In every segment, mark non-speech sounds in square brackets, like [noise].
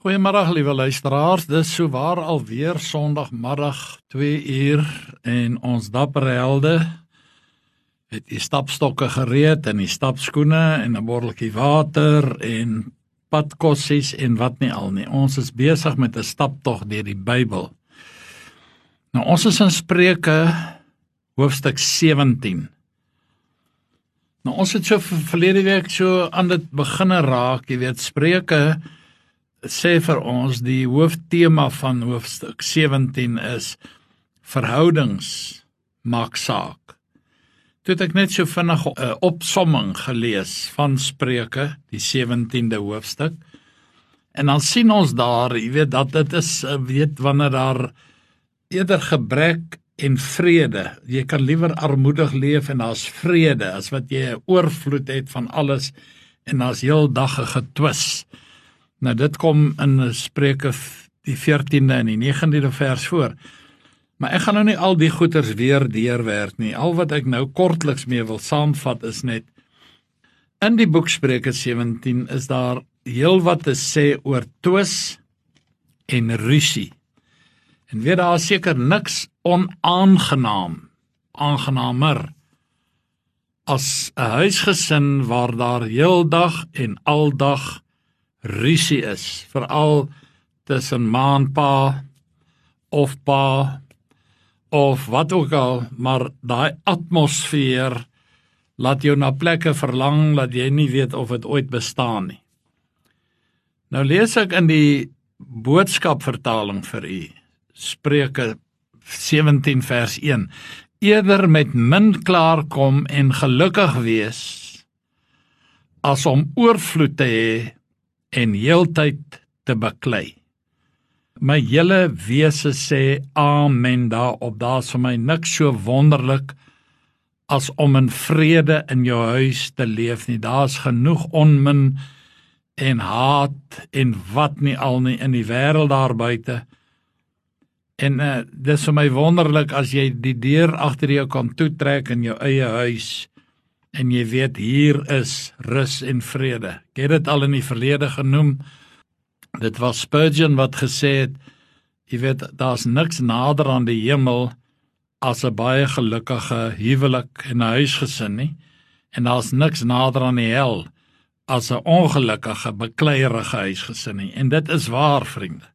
Goeiemôre liewe luisteraars. Dis so waar alweer Sondagmiddag 2 uur en ons dapper helde het die stapstokke gereed en die stapskoene en 'n botteltjie water en padkossies en wat nie al nie. Ons is besig met 'n staptog deur die Bybel. Nou ons is in Spreuke hoofstuk 17. Nou ons het so verlede week so aan dit begine raak, jy weet Spreuke sê vir ons die hooftema van hoofstuk 17 is verhoudings maak saak. Toe het ek net so vinnig 'n uh, opsomming gelees van Spreuke, die 17de hoofstuk. En dan sien ons daar, jy weet dat dit is uh, weet wanneer daar eerder gebrek en vrede. Jy kan liewer armoedig leef en daar's vrede as wat jy 'n oorvloed het van alles en daar's heeldag 'n getwis. Nou dit kom in Spreuke die 14de en die 19de vers voor. Maar ek gaan nou nie al die goeters weer deurwerk nie. Al wat ek nou kortliks mee wil saamvat is net in die boek Spreuke 17 is daar heelwat te sê oor twis en rusie. En weet daar seker niks onaangenaam aangenaamer as 'n huisgesin waar daar heeldag en aldag rusie is, veral tussen ma en pa of pa of wat ook al, maar daai atmosfeer laat jou na plekke verlang wat jy nie weet of dit ooit bestaan nie. Nou lees ek in die boodskap vertaling vir u Spreuke 17 vers 1 eerder met min klaar kom en gelukkig wees as om oorvloed te hê en heeltyd te baklei. My hele wese sê amen daarop. Daar's vir my niks so wonderlik as om in vrede in jou huis te leef nie. Daar's genoeg onmin en haat en wat nie al nie in die wêreld daar buite. En uh, dis vir my wonderlik as jy die deur agter jou kan toetrek in jou eie huis en jy weet hier is rus en vrede. Ek het dit al in die verlede genoem. Dit was Spurgeon wat gesê het, jy weet daar's niks nader aan die hemel as 'n baie gelukkige huwelik en 'n huisgesin nie. En daar's niks nader aan die hel as 'n ongelukkige bekleierige huisgesin nie. En dit is waar, vriende.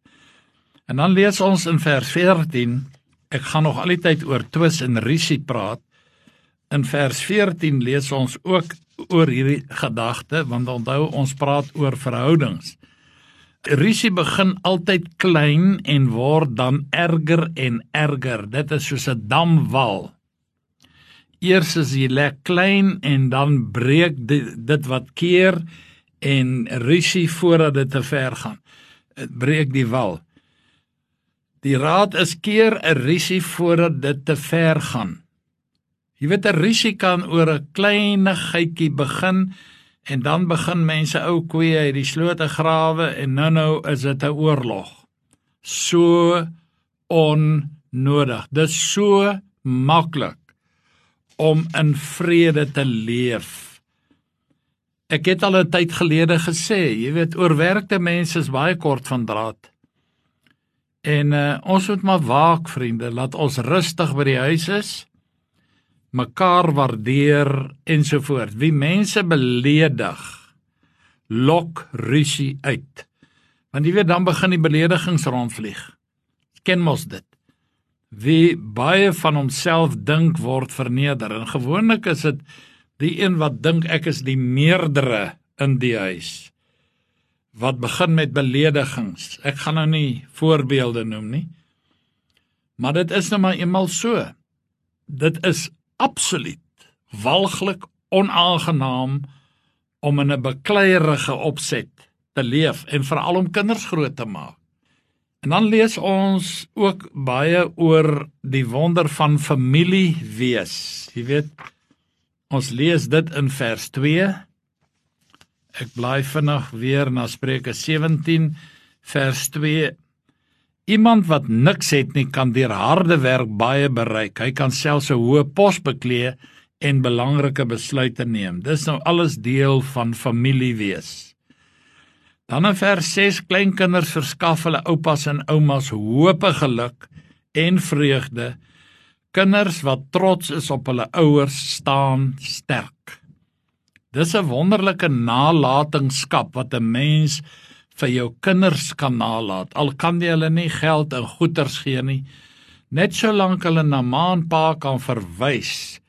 En dan lees ons in vers 14, ek gaan nog al die tyd oor twis en risie praat. In vers 14 lees ons ook oor hierdie gedagte want onthou ons praat oor verhoudings. Risie begin altyd klein en word dan erger en erger. Dit is soos 'n damwal. Eers is hy lekker klein en dan breek dit, dit wat keer en risie voordat dit te ver gaan. Dit breek die wal. Die raad is keer 'n risie voordat dit te ver gaan. Jy weet 'n risiko kan oor 'n kleinigheidjie begin en dan begin mense ou koeie uit die slote grawe en nou nou is dit 'n oorlog. So onnodig. Dit is so maklik om in vrede te leef. Ek het al 'n tyd gelede gesê, jy weet oorwerkte mense is baie kort van draad. En uh, ons moet maar waak vriende, laat ons rustig by die huis is mekaar waardeer ensovoorts. Wie mense beledig, lok rusie uit. Want jy weet dan begin die beledigings rondvlieg. Ken mos dit. Wie baie van homself dink word verneder en gewoonlik is dit die een wat dink ek is die meerdere in die huis. Wat begin met beledigings. Ek gaan nou nie voorbeelde noem nie. Maar dit is nou maar eenmal so. Dit is absoluut walglik onaangenaam om in 'n bekleierige opset te leef en veral om kinders groot te maak. En dan lees ons ook baie oor die wonder van familie wees. Jy weet, ons lees dit in vers 2. Ek bly vinnig weer na Spreuke 17 vers 2 Iemand wat niks het nie kan deur harde werk baie bereik. Hy kan selfs 'n hoë pos beklee en belangrike besluite neem. Dis nou alles deel van familie wees. Dan in vers 6 kleinkinders verskaf hulle oupas en oumas hoop en geluk en vreugde. Kinders wat trots is op hulle ouers staan sterk. Dis 'n wonderlike nalatenskap wat 'n mens vir jou kinders kan nalat. Al kan jy hulle nie geld en goederes gee nie, net solank hulle na ma en pa kan verwys.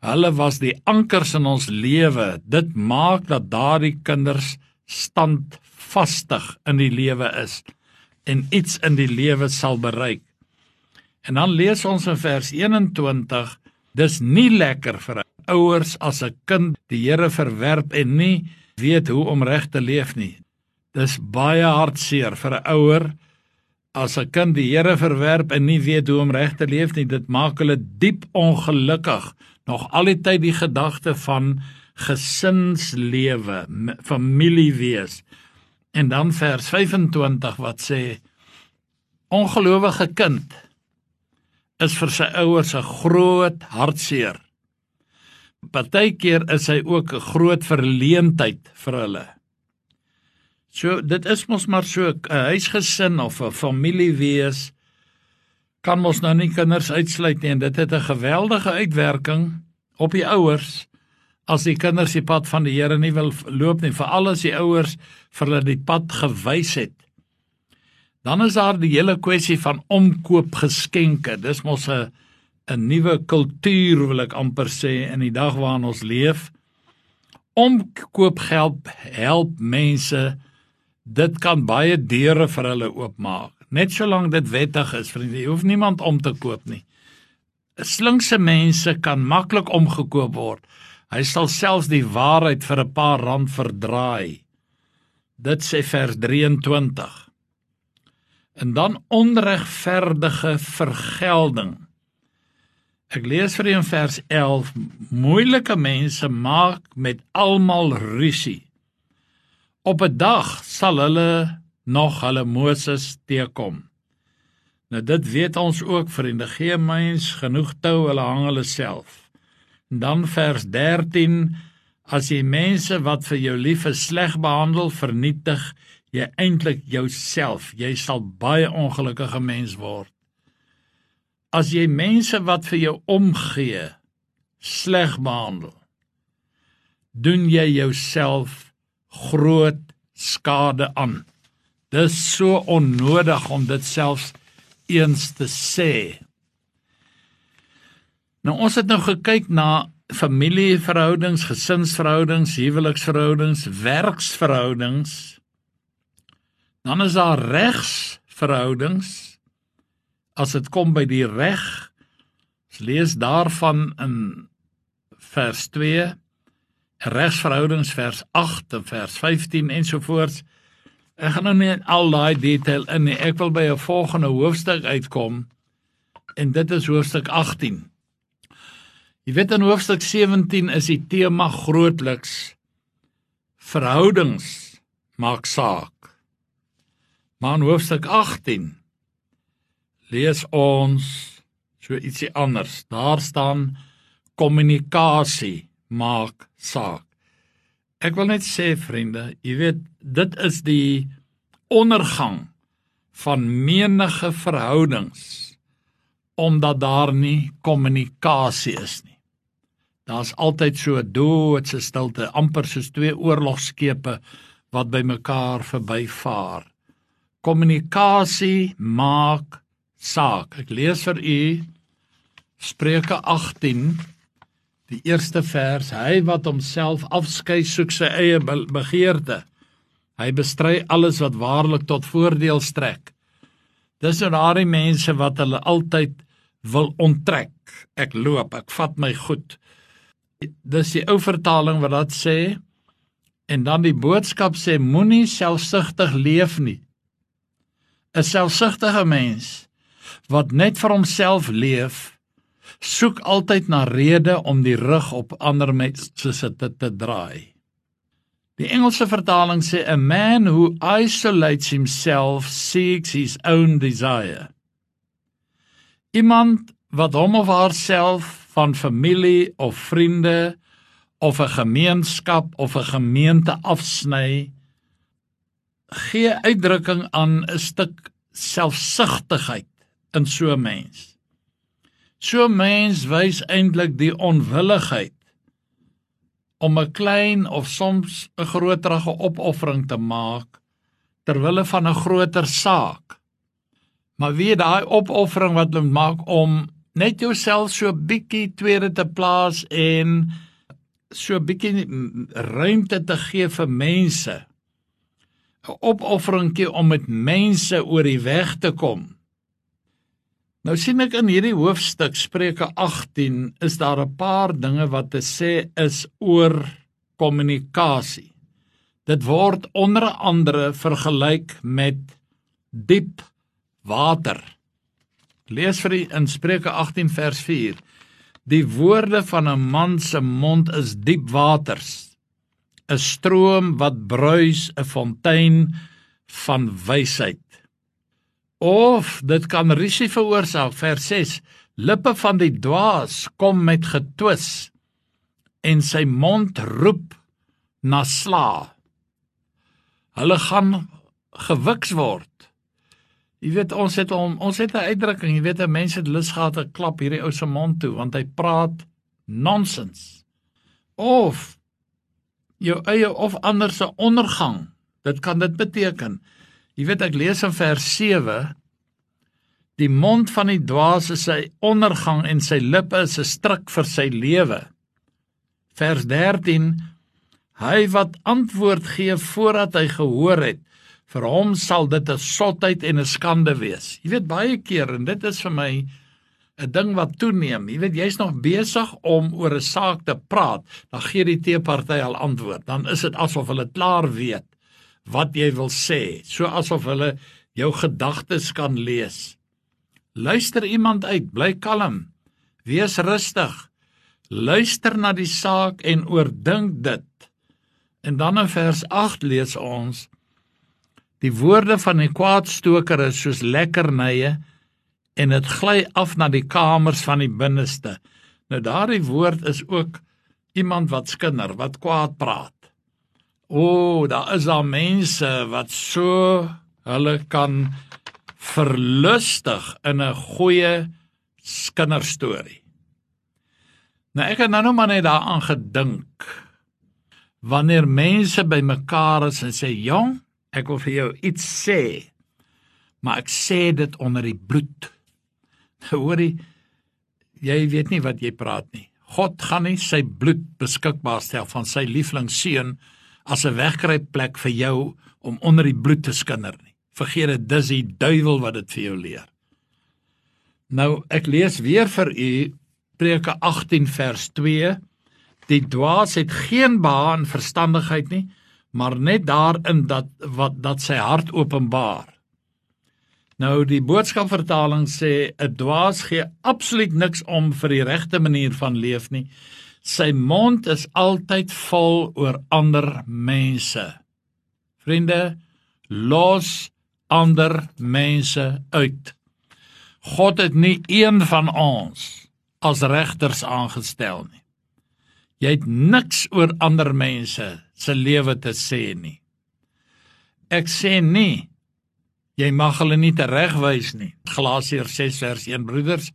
Hulle was die ankers in ons lewe. Dit maak dat daardie kinders standvastig in die lewe is en iets in die lewe sal bereik. En dan lees ons in vers 21: Dis nie lekker vir ouers as 'n kind die Here verwerp en nie weet hoe om reg te leef nie. Dis baie hartseer vir 'n ouer as 'n kind die Here verwerp en nie weet hoe om reg te leef nie. Dit maak hulle diep ongelukkig. Nog al die tyd die gedagte van gesinslewe, familie wees. En dan vers 25 wat sê ongelowige kind is vir sy ouers 'n groot hartseer. Partykeer is hy ook 'n groot verleentheid vir hulle. So dit is mos maar so 'n huisgesin of 'n familie wees kan mos nou nie kinders uitsluit nie en dit het 'n geweldige uitwerking op die ouers as die kinders die pad van die Here nie wil loop nie, veral as die ouers vir hulle die pad gewys het. Dan is daar die hele kwessie van omkoop geskenke. Dis mos 'n 'n nuwe kultuur wil ek amper sê in die dag waarin ons leef. Omkoop geld help mense. Dit kan baie deure vir hulle oopmaak. Net solank dit wettig is, vriende, jy hoef niemand om te koop nie. Slinkse mense kan maklik omgekoop word. Hy sal selfs die waarheid vir 'n paar rand verdraai. Dit sê vers 23 en dan onregverdige vergelding. Ek lees vir u in vers 11: Moeilike mense maak met almal rusie. Op 'n dag sal hulle nog hulle Moses teekom. Nou dit weet ons ook vriende, gee mens genoeg tou, hulle hang hulle self. En dan vers 13: As jy mense wat vir jou lief is sleg behandel, vernietig jy eintlik jouself. Jy sal baie ongelukkige mens word. As jy mense wat vir jou omgee sleg behandel, doen jy jouself groot skade aan. Dis so onnodig om dit selfs eens te sê. Nou ons het nou gekyk na familieverhoudings, gesinsverhoudings, huweliksverhoudings, werksverhoudings Dan is daar regsverhoudings as dit kom by die reg. Ons lees daarvan in vers 2 regsverhoudings vers 8 en vers 15 ensovoorts. Ek gaan nou nie al daai detail in nie. Ek wil by 'n volgende hoofstuk uitkom en dit is hoofstuk 18. Jy weet in hoofstuk 17 is die tema grootliks verhoudings maak saak. Maar in hoofstuk 18 lees ons so ietsie anders. Daar staan kommunikasie maak saak. Ek wil net sê vriende, jy weet dit is die ondergang van menige verhoudings omdat daar nie kommunikasie is nie. Daar's altyd so doodse stilte, amper soos twee oorlogskepe wat by mekaar verbyvaar. Kommunikasie maak saak. Ek lees vir u Spreuke 18 die eerste vers. Hy wat homself afskei soek sy eie begeerte. Hy bestry alles wat waarlik tot voordeel strek. Dis nou daardie mense wat hulle altyd wil onttrek. Ek loop, ek vat my goed. Dis die ou vertaling wat dit sê. En dan die boodskap sê moenie selfsugtig leef nie. 'n selfsugtige mens wat net vir homself leef, soek altyd na redes om die rug op ander mense te, te draai. Die Engelse vertaling sê a man who isolates himself seeks his own desire. Iemand wat hom of haarself van familie of vriende of 'n gemeenskap of 'n gemeente afsny gee uitdrukking aan 'n stuk selfsugtigheid in so 'n mens. So mens wys eintlik die onwilligheid om 'n klein of soms 'n groterige opoffering te maak ter wille van 'n groter saak. Maar wie daai opoffering wat hulle maak om net jouself so bietjie tweede te plaas en so bietjie ruimte te gee vir mense. 'n Opofferingkie om met mense oor die weg te kom. Nou sien ek in hierdie hoofstuk Spreuke 18 is daar 'n paar dinge wat te sê is oor kommunikasie. Dit word onder andere vergelyk met diep water. Lees vir die in Spreuke 18 vers 4. Die woorde van 'n man se mond is diep waters. 'n Stroom wat bruis, 'n fontein van wysheid. Of dit kan risie veroorsaak. Vers 6 lippe van die dwaas kom met getwis en sy mond roep na sla hulle gaan gewiks word. Jy weet ons het om ons het 'n uitdrukking jy weet 'n mens het lus gehad 'n klap hierdie ou se mond toe want hy praat nonsens. Of jou eie of ander se ondergang dit kan dit beteken Jy weet ek lees in vers 7 Die mond van die dwaas is sy ondergang en sy lippe is 'n stryk vir sy lewe. Vers 13 Hy wat antwoord gee voordat hy gehoor het, vir hom sal dit 'n sotheid en 'n skande wees. Jy weet baie keer en dit is vir my 'n ding wat toeneem. Jy weet jy's nog besig om oor 'n saak te praat, dan gee die teeparty al antwoord. Dan is dit asof hulle klaar weet wat jy wil sê, so asof hulle jou gedagtes kan lees. Luister iemand uit, bly kalm. Wees rustig. Luister na die saak en oordink dit. En dan in vers 8 lees ons: Die woorde van 'n kwaadstoker is soos lekkernye en dit gly af na die kamers van die binneste. Nou daardie woord is ook iemand wat skinder, wat kwaad praat. O, daar is daar mense wat so hulle kan verlustig in 'n goeie kinderstorie. Nou ek het nou nog maar net daaraan gedink. Wanneer mense bymekaar is en sê, "Jong, ek wil vir jou iets sê." Maar ek sê dit onder die bloed. [laughs] Nou hoorie, jy weet nie wat jy praat nie. God gaan nie sy bloed beskikbaar stel van sy lieflingsseun as 'n wegkruipplek vir jou om onder die bloed te skinder nie. Vergeet dit, dis die duiwel wat dit vir jou leer. Nou ek lees weer vir u Preke 18 vers 2. Die dwaas het geen behaag in verstandigheid nie, maar net daarin dat wat dat sy hart openbaar. Nou die boodskapvertaling sê 'n dwaas gee absoluut niks om vir die regte manier van leef nie. Sy mond is altyd vol oor ander mense. Vriende, los ander mense uit. God het nie een van ons as regters aangestel nie. Jy het niks oor ander mense se lewe te sê nie. Ek sê nie jy mag hulle nie teregwys nie. Galasiërs 6 vers 1 broeders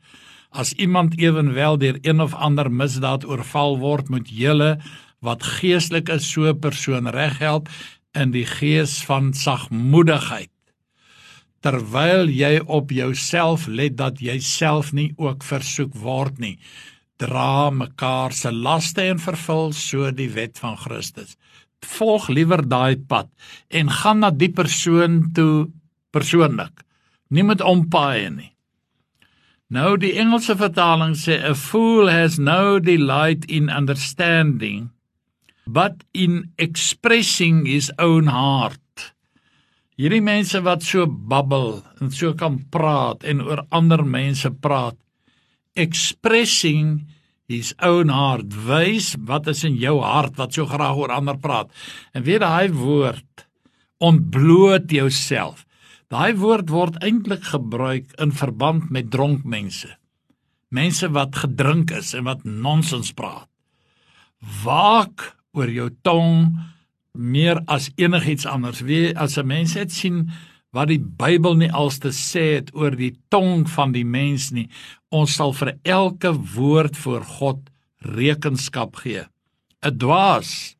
As iemand ewenwel deur een of ander misdaad oorval word, moet julle wat geestelik is so 'n persoon reghelp in die gees van sagmoedigheid. Terwyl jy op jouself let dat jy self nie ook versoek word nie, dra mekaar se laste en vervul so die wet van Christus. Volg liewer daai pad en gaan na die persoon toe persoonlik. Nie met ompaaie nie. Nou die Engelse vertaling sê a fool has no delight in understanding but in expressing his own heart. Hierdie mense wat so babbel en so kan praat en oor ander mense praat, expressing his own heart, wys wat is in jou hart wat so graag oor ander praat. En weet daai woord ontbloot jouself. Daai woord word eintlik gebruik in verband met dronk mense. Mense wat gedrink is en wat nonsens praat. Waak oor jou tong meer as enigiets anders. Wie as 'n mens het sien wat die Bybel nie als te sê het oor die tong van die mens nie, ons sal vir elke woord voor God rekenskap gee. 'n Dwaas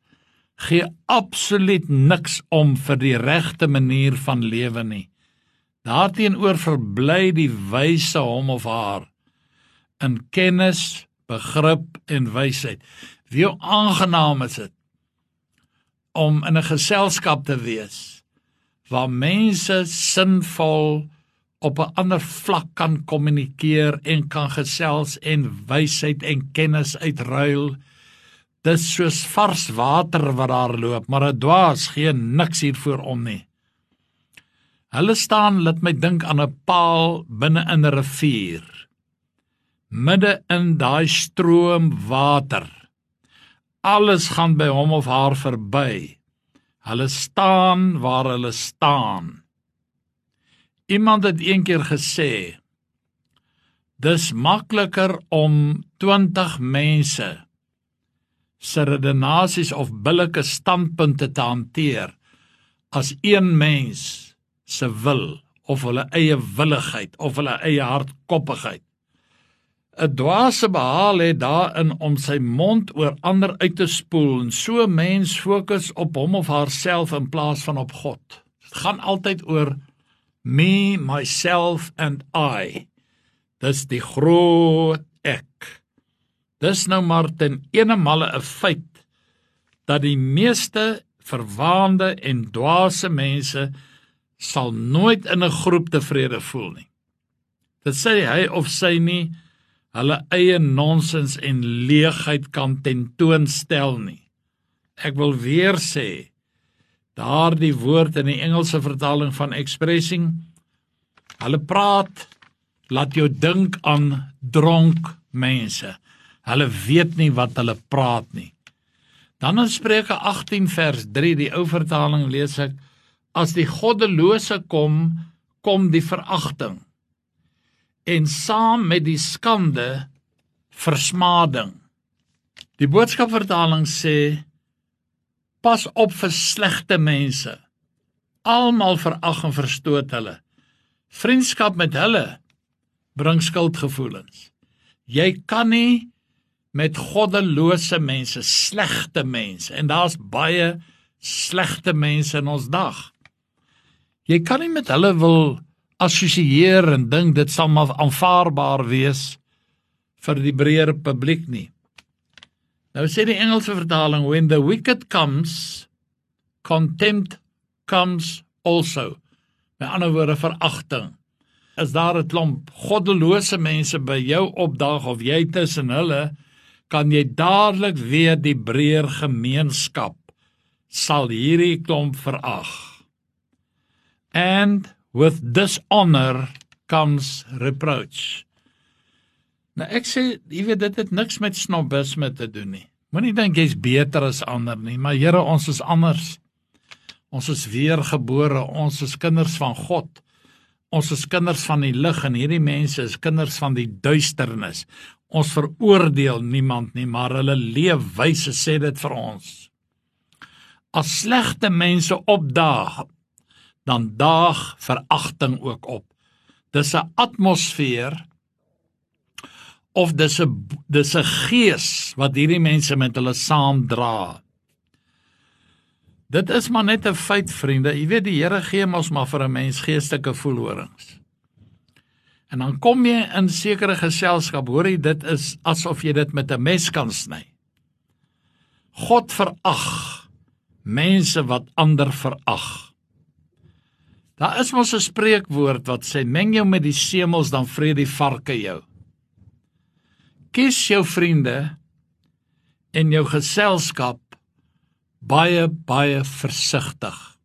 gee absoluut niks om vir die regte manier van lewe nie. Daarteenoor verbly die wyse hom of haar in kennis, begrip en wysheid. Wie aangenaam is dit om in 'n geselskap te wees waar mense sinvol op 'n ander vlak kan kommunikeer en kan gesels en wysheid en kennis uitruil. Dis soos vars water wat daar loop, maar 'n dwaas gee niks hiervoor om nie. Hulle staan laat my dink aan 'n paal binne in 'n rivier. Midde in daai stroom water alles gaan by hom of haar verby. Hulle staan waar hulle staan. Iemand het eendag gesê: Dis makliker om 20 mense se redenasies of billike standpunte te hanteer as een mens se wil of hulle eie willigheid of hulle eie hardkoppigheid. 'n dwaase behaal het daarin om sy mond oor ander uit te spoel en so mens fokus op hom of haarself in plaas van op God. Dit gaan altyd oor me, myself and I. Dis die groot ek. Dis nou maar ten eenemalle 'n feit dat die meeste verwaande en dwaase mense sal nooit in 'n groep tevrede voel nie. Dit sê hy of sy nie hulle eie nonsens en leegheid kan tentoonstel nie. Ek wil weer sê daardie woord in die Engelse vertaling van expressing hulle praat laat jou dink aan dronk mense. Hulle weet nie wat hulle praat nie. Dan in Spreuke 18 vers 3 die ou vertaling lees ek as die goddelose kom kom die veragting en saam met die skande versmading. Die boodskapvertaling sê pas op vir slegte mense. Almal verag en verstoot hulle. Vriendskap met hulle bring skuldgevoelens. Jy kan nie met goddelose mense, slegte mense en daar's baie slegte mense in ons dag. Jy kan nie met hulle wil assosieer en dink dit sal maar aanvaarbaar wees vir die breër publiek nie. Nou sê die Engelse vertaling when the wicked comes contempt comes also. Met ander woorde veragting. As daar 'n klomp goddelose mense by jou opdaag of jy tussen hulle kan jy dadelik weet die breër gemeenskap sal hierdie klomp verag. And with dishonor comes reproach. Nou ek sê, jy weet dit het niks met snobisme te doen nie. Moenie dink jy's beter as ander nie, maar Here, ons is anders. Ons is weergebore, ons is kinders van God. Ons is kinders van die lig en hierdie mense is kinders van die duisternis. Ons veroordeel niemand nie, maar hulle leefwyse sê dit vir ons. As slegte mense opdaag dan daag veragting ook op. Dis 'n atmosfeer of dis 'n dis 'n gees wat hierdie mense met hulle saamdra. Dit is maar net 'n feit vriende. Jy weet die Here gee mos maar vir 'n mens geestelike voelhorings. En dan kom jy in sekere geselskap, hoor jy dit is asof jy dit met 'n mes kan sny. God verag mense wat ander verag. Daar is mos 'n spreekwoord wat sê meng jou met die semels dan vrede die varke jou. Kies jou vriende en jou geselskap baie baie versigtig.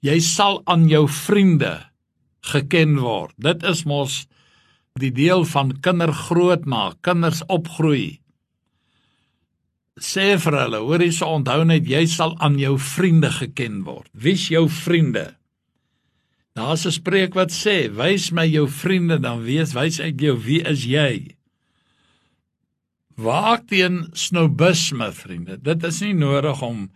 Jy sal aan jou vriende geken word. Dit is mos die deel van kindergroot maak, kinders opgroei. Sê vir hulle, hoor hierse onthou net jy sal aan jou vriende geken word. Wie's jou vriende? Daar's 'n spreek wat sê: "Wys my jou vriende, dan weet wys ek jou wie is jy." Waak teen snobisme, vriende. Dit is nie nodig om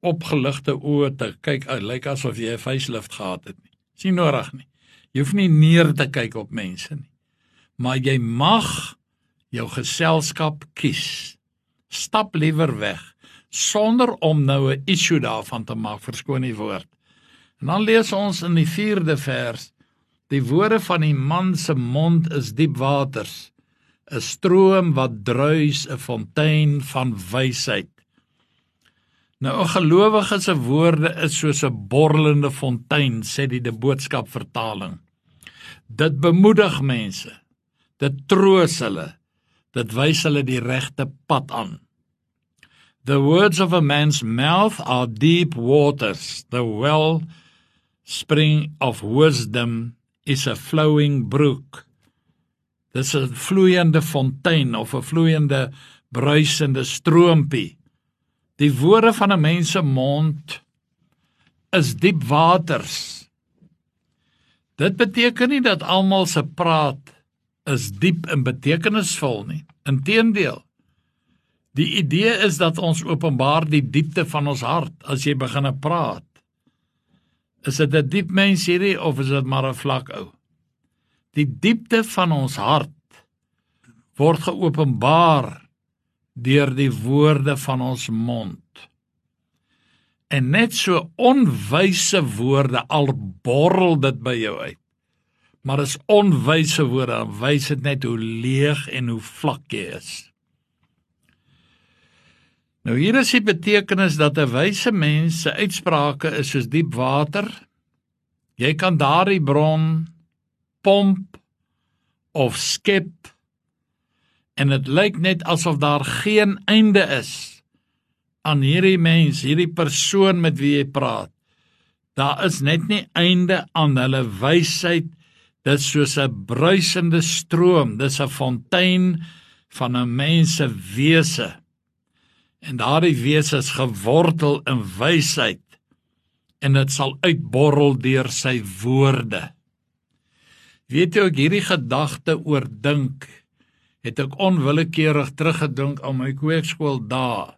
opgeligte oë te kyk, lyk like asof jy 'n facelift gehad het nie. Sien nodig nie. Jy hoef nie neer te kyk op mense nie. Maar jy mag jou geselskap kies. Stap liewer weg sonder om nou 'n issue daarvan te maak, verskoon die woord. En dan lees ons in die 4de vers: Die woorde van die man se mond is diep waters, 'n stroom wat druis, 'n fontein van wysheid. Nou 'n gelowige se woorde is soos 'n borrelende fontein, sê die de boodskap vertaling. Dit bemoedig mense. Dit troos hulle. Dit wys hulle die regte pad aan. The words of a man's mouth are deep waters. The well spring of wisdom is a flowing brook. Dis 'n vloeiende fontein of 'n vloeiende bruisende stroompie. Die woorde van 'n mens se mond is diep waters. Dit beteken nie dat almal se praat is diep en betekenisvol nie. Inteendeel, Die idee is dat ons openbaar die diepte van ons hart as jy begin praat. Is dit 'n diep mens hierdie of is dit maar 'n vlak ou? Die diepte van ons hart word geopenbaar deur die woorde van ons mond. En net so onwyse woorde al borrel dit by jou uit. Maar as onwyse woorde, wys dit net hoe leeg en hoe vlak jy is. Nou hier is die betekenis dat 'n wyse mens se uitsprake is soos diep water. Jy kan daardie bron pomp of skep en dit lyk net asof daar geen einde is aan hierdie mens, hierdie persoon met wie jy praat. Daar is net nie einde aan hulle wysheid. Dit is soos 'n bruisende stroom, dis 'n fontein van 'n mens se wese en daardie wese is gewortel in wysheid en dit sal uitborrel deur sy woorde. Weet jy ook hierdie gedagte oordink het ek onwillekeurig teruggedink aan my kweekskool dae.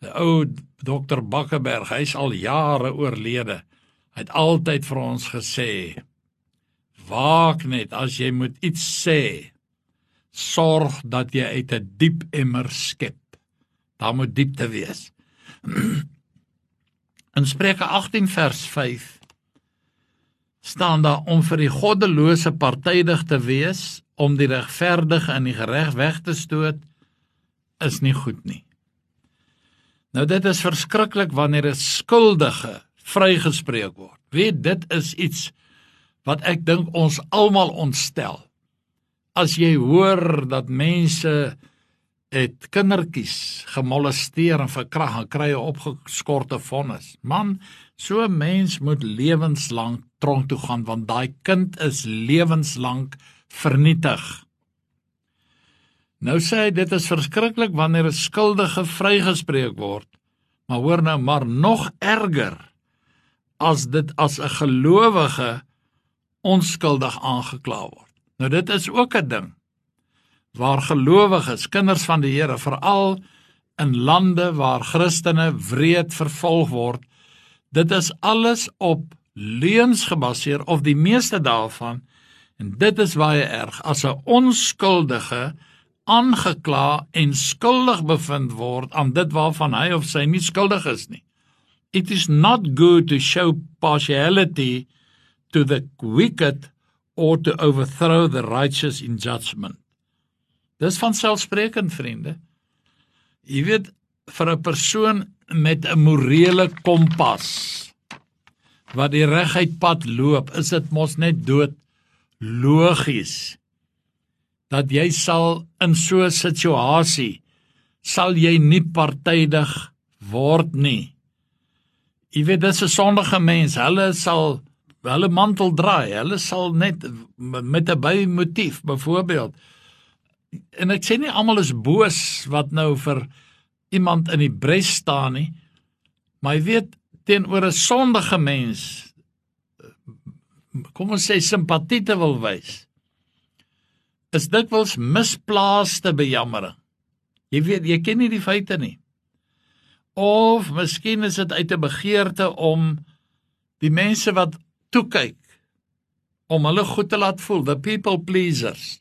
Die ou dokter Bakkeberg, hy's al jare oorlede. Hy het altyd vir ons gesê: "Waak net as jy moet iets sê, sorg dat jy uit 'n diep emmer skep." Daar moet diepte wees. [clears throat] In Spreuke 18 vers 5 staan daar om vir die goddelose partydig te wees, om die regverdige in die gereg weg te stoot is nie goed nie. Nou dit is verskriklik wanneer 'n skuldige vrygespreek word. Weet dit is iets wat ek dink ons almal ontstel. As jy hoor dat mense het kindertjies gemolesteer en verkrag en kry 'n opgeskorte vonnis. Man, so 'n mens moet lewenslank tronk toe gaan want daai kind is lewenslank vernietig. Nou sê hy dit is verskriklik wanneer 'n skuldige vrygespreek word. Maar hoor nou, maar nog erger as dit as 'n gelowige onskuldig aangekla word. Nou dit is ook 'n ding waar gelowiges, kinders van die Here, veral in lande waar Christene wreed vervolg word, dit is alles op leuns gebaseer of die meeste daarvan en dit is baie erg as 'n onskuldige aangekla en skuldig bevind word aan dit waarvan hy of sy nie skuldig is nie. It is not good to show partiality to the wicked or to overthrow the righteous in judgment. Dis van selfsprekend vriende. Jy weet vir 'n persoon met 'n morele kompas wat die reguit pad loop, is dit mos net dood logies dat jy sal in so 'n situasie sal jy nie partydig word nie. Jy weet dis 'n sondige mens, hulle sal hulle mantel draai, hulle sal net met 'n by motief byvoorbeeld en ek sê nie almal is boos wat nou vir iemand in die bres staan nie. Maar jy weet teenoor 'n sondige mens kom ons sê simpatie te wil wys. Is dikwels misplaaste bejammering. Jy weet jy ken nie die feite nie. Of miskien is dit uit 'n begeerte om die mense wat toe kyk om hulle goed te laat voel, the people pleasers.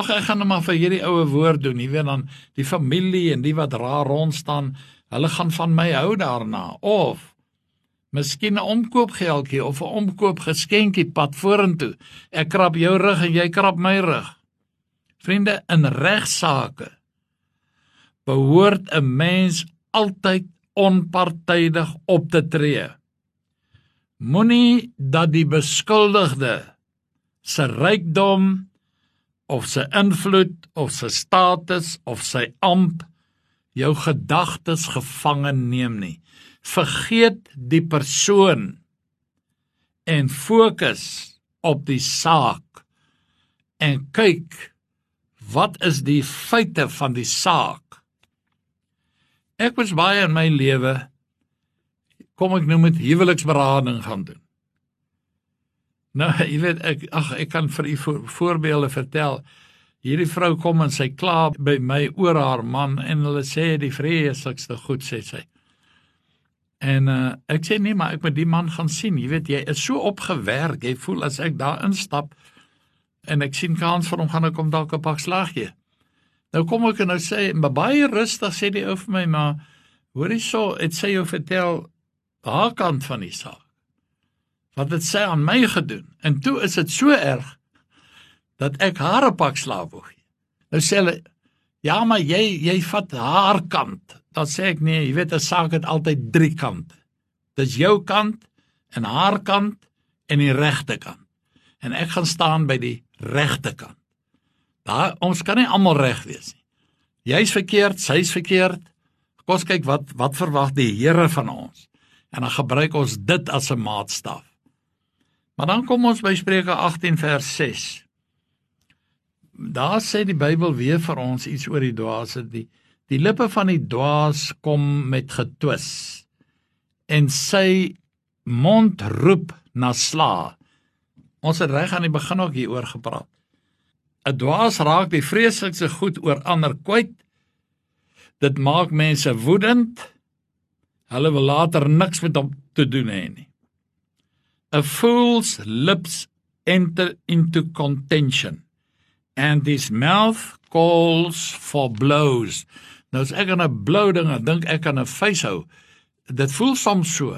Ag ek gaan nou maar vir hierdie oue woord doen, jy weet dan die familie en die wat raar rond staan, hulle gaan van my hou daarna of Miskien 'n omkoopgeldjie of 'n omkoopgeskenkie pad vorentoe. Ek krap jou rug en jy krap my rug. Vriende, in regsaake behoort 'n mens altyd onpartydig op te tree. Moenie dat die beskuldigde se rykdom of sy invloed of sy status of sy amp jou gedagtes gevange neem nie. Vergeet die persoon en fokus op die saak en kyk wat is die feite van die saak. Ek was baie in my lewe kom ek nou met huweliksberading gaan doen nou [laughs] jy weet ek ag ek kan vir u voorbeelde vertel hierdie vrou kom en sy kla by my oor haar man en hulle sê die vreeslikste goed sê sy En uh, ek sê nee, maar ek moet die man gaan sien. Jy weet jy is so opgewerk. Jy voel as ek daar instap en ek sien kans vir hom gaan ek hom dalk 'n pak slag gee. Nou kom ek en nou sê baie rustig sê die ou vir my maar hoorie so, dit sê jy vertel haar kant van die saak. Wat dit sê aan my gedoen. En toe is dit so erg dat ek haar 'n pak slag wou gee. Nou sê hulle ja, maar jy jy vat haar kant dan sê ek nee, jy weet 'n saak het altyd drie kante. Dis jou kant en haar kant en die regte kant. En ek gaan staan by die regte kant. Daar ons kan nie almal reg wees nie. Jy's verkeerd, sy's verkeerd. Kom ons kyk wat wat verwag die Here van ons. En dan gebruik ons dit as 'n maatstaf. Maar dan kom ons by Spreuke 18 vers 6. Daar sê die Bybel weer vir ons iets oor die dwaase die Die lippe van die dwaas kom met getwis en sy mond roep na sla. Ons het reg aan die begin ook hieroor gepraat. 'n Dwaas raak die vreeslikste goed oor ander kwyt. Dit maak mense woedend. Hulle wil later niks met hom te doen hê nie. A fool's lips enter into contention and his mouth calls for blows. Nou as ek aan 'n blou ding dink ek aan 'n facehou. Dit voel soms so.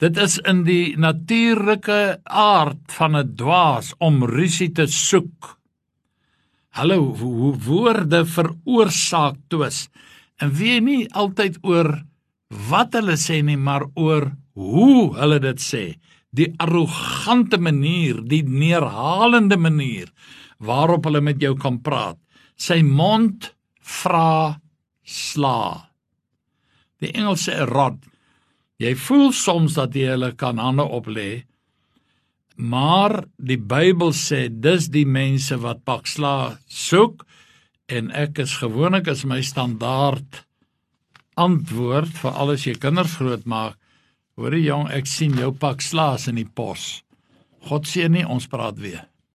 Dit is in die natuurlike aard van 'n dwaas om rusie te soek. Hallo, hoe woorde veroorsaak twis. En wie nie altyd oor wat hulle sê nie, maar oor hoe hulle dit sê. Die arrogante manier, die neerhalende manier waarop hulle met jou kan praat. Sy mond vra sla. Die Engelse rod. Jy voel soms dat jy hulle kan hande op lê. Maar die Bybel sê dis die mense wat pak sla soek en ek is gewoonlik as my standaard antwoord vir alles jy kinders grootmaak. Hoorie jong, ek sien jou pak slaas in die pos. God seën nie, ons praat weer.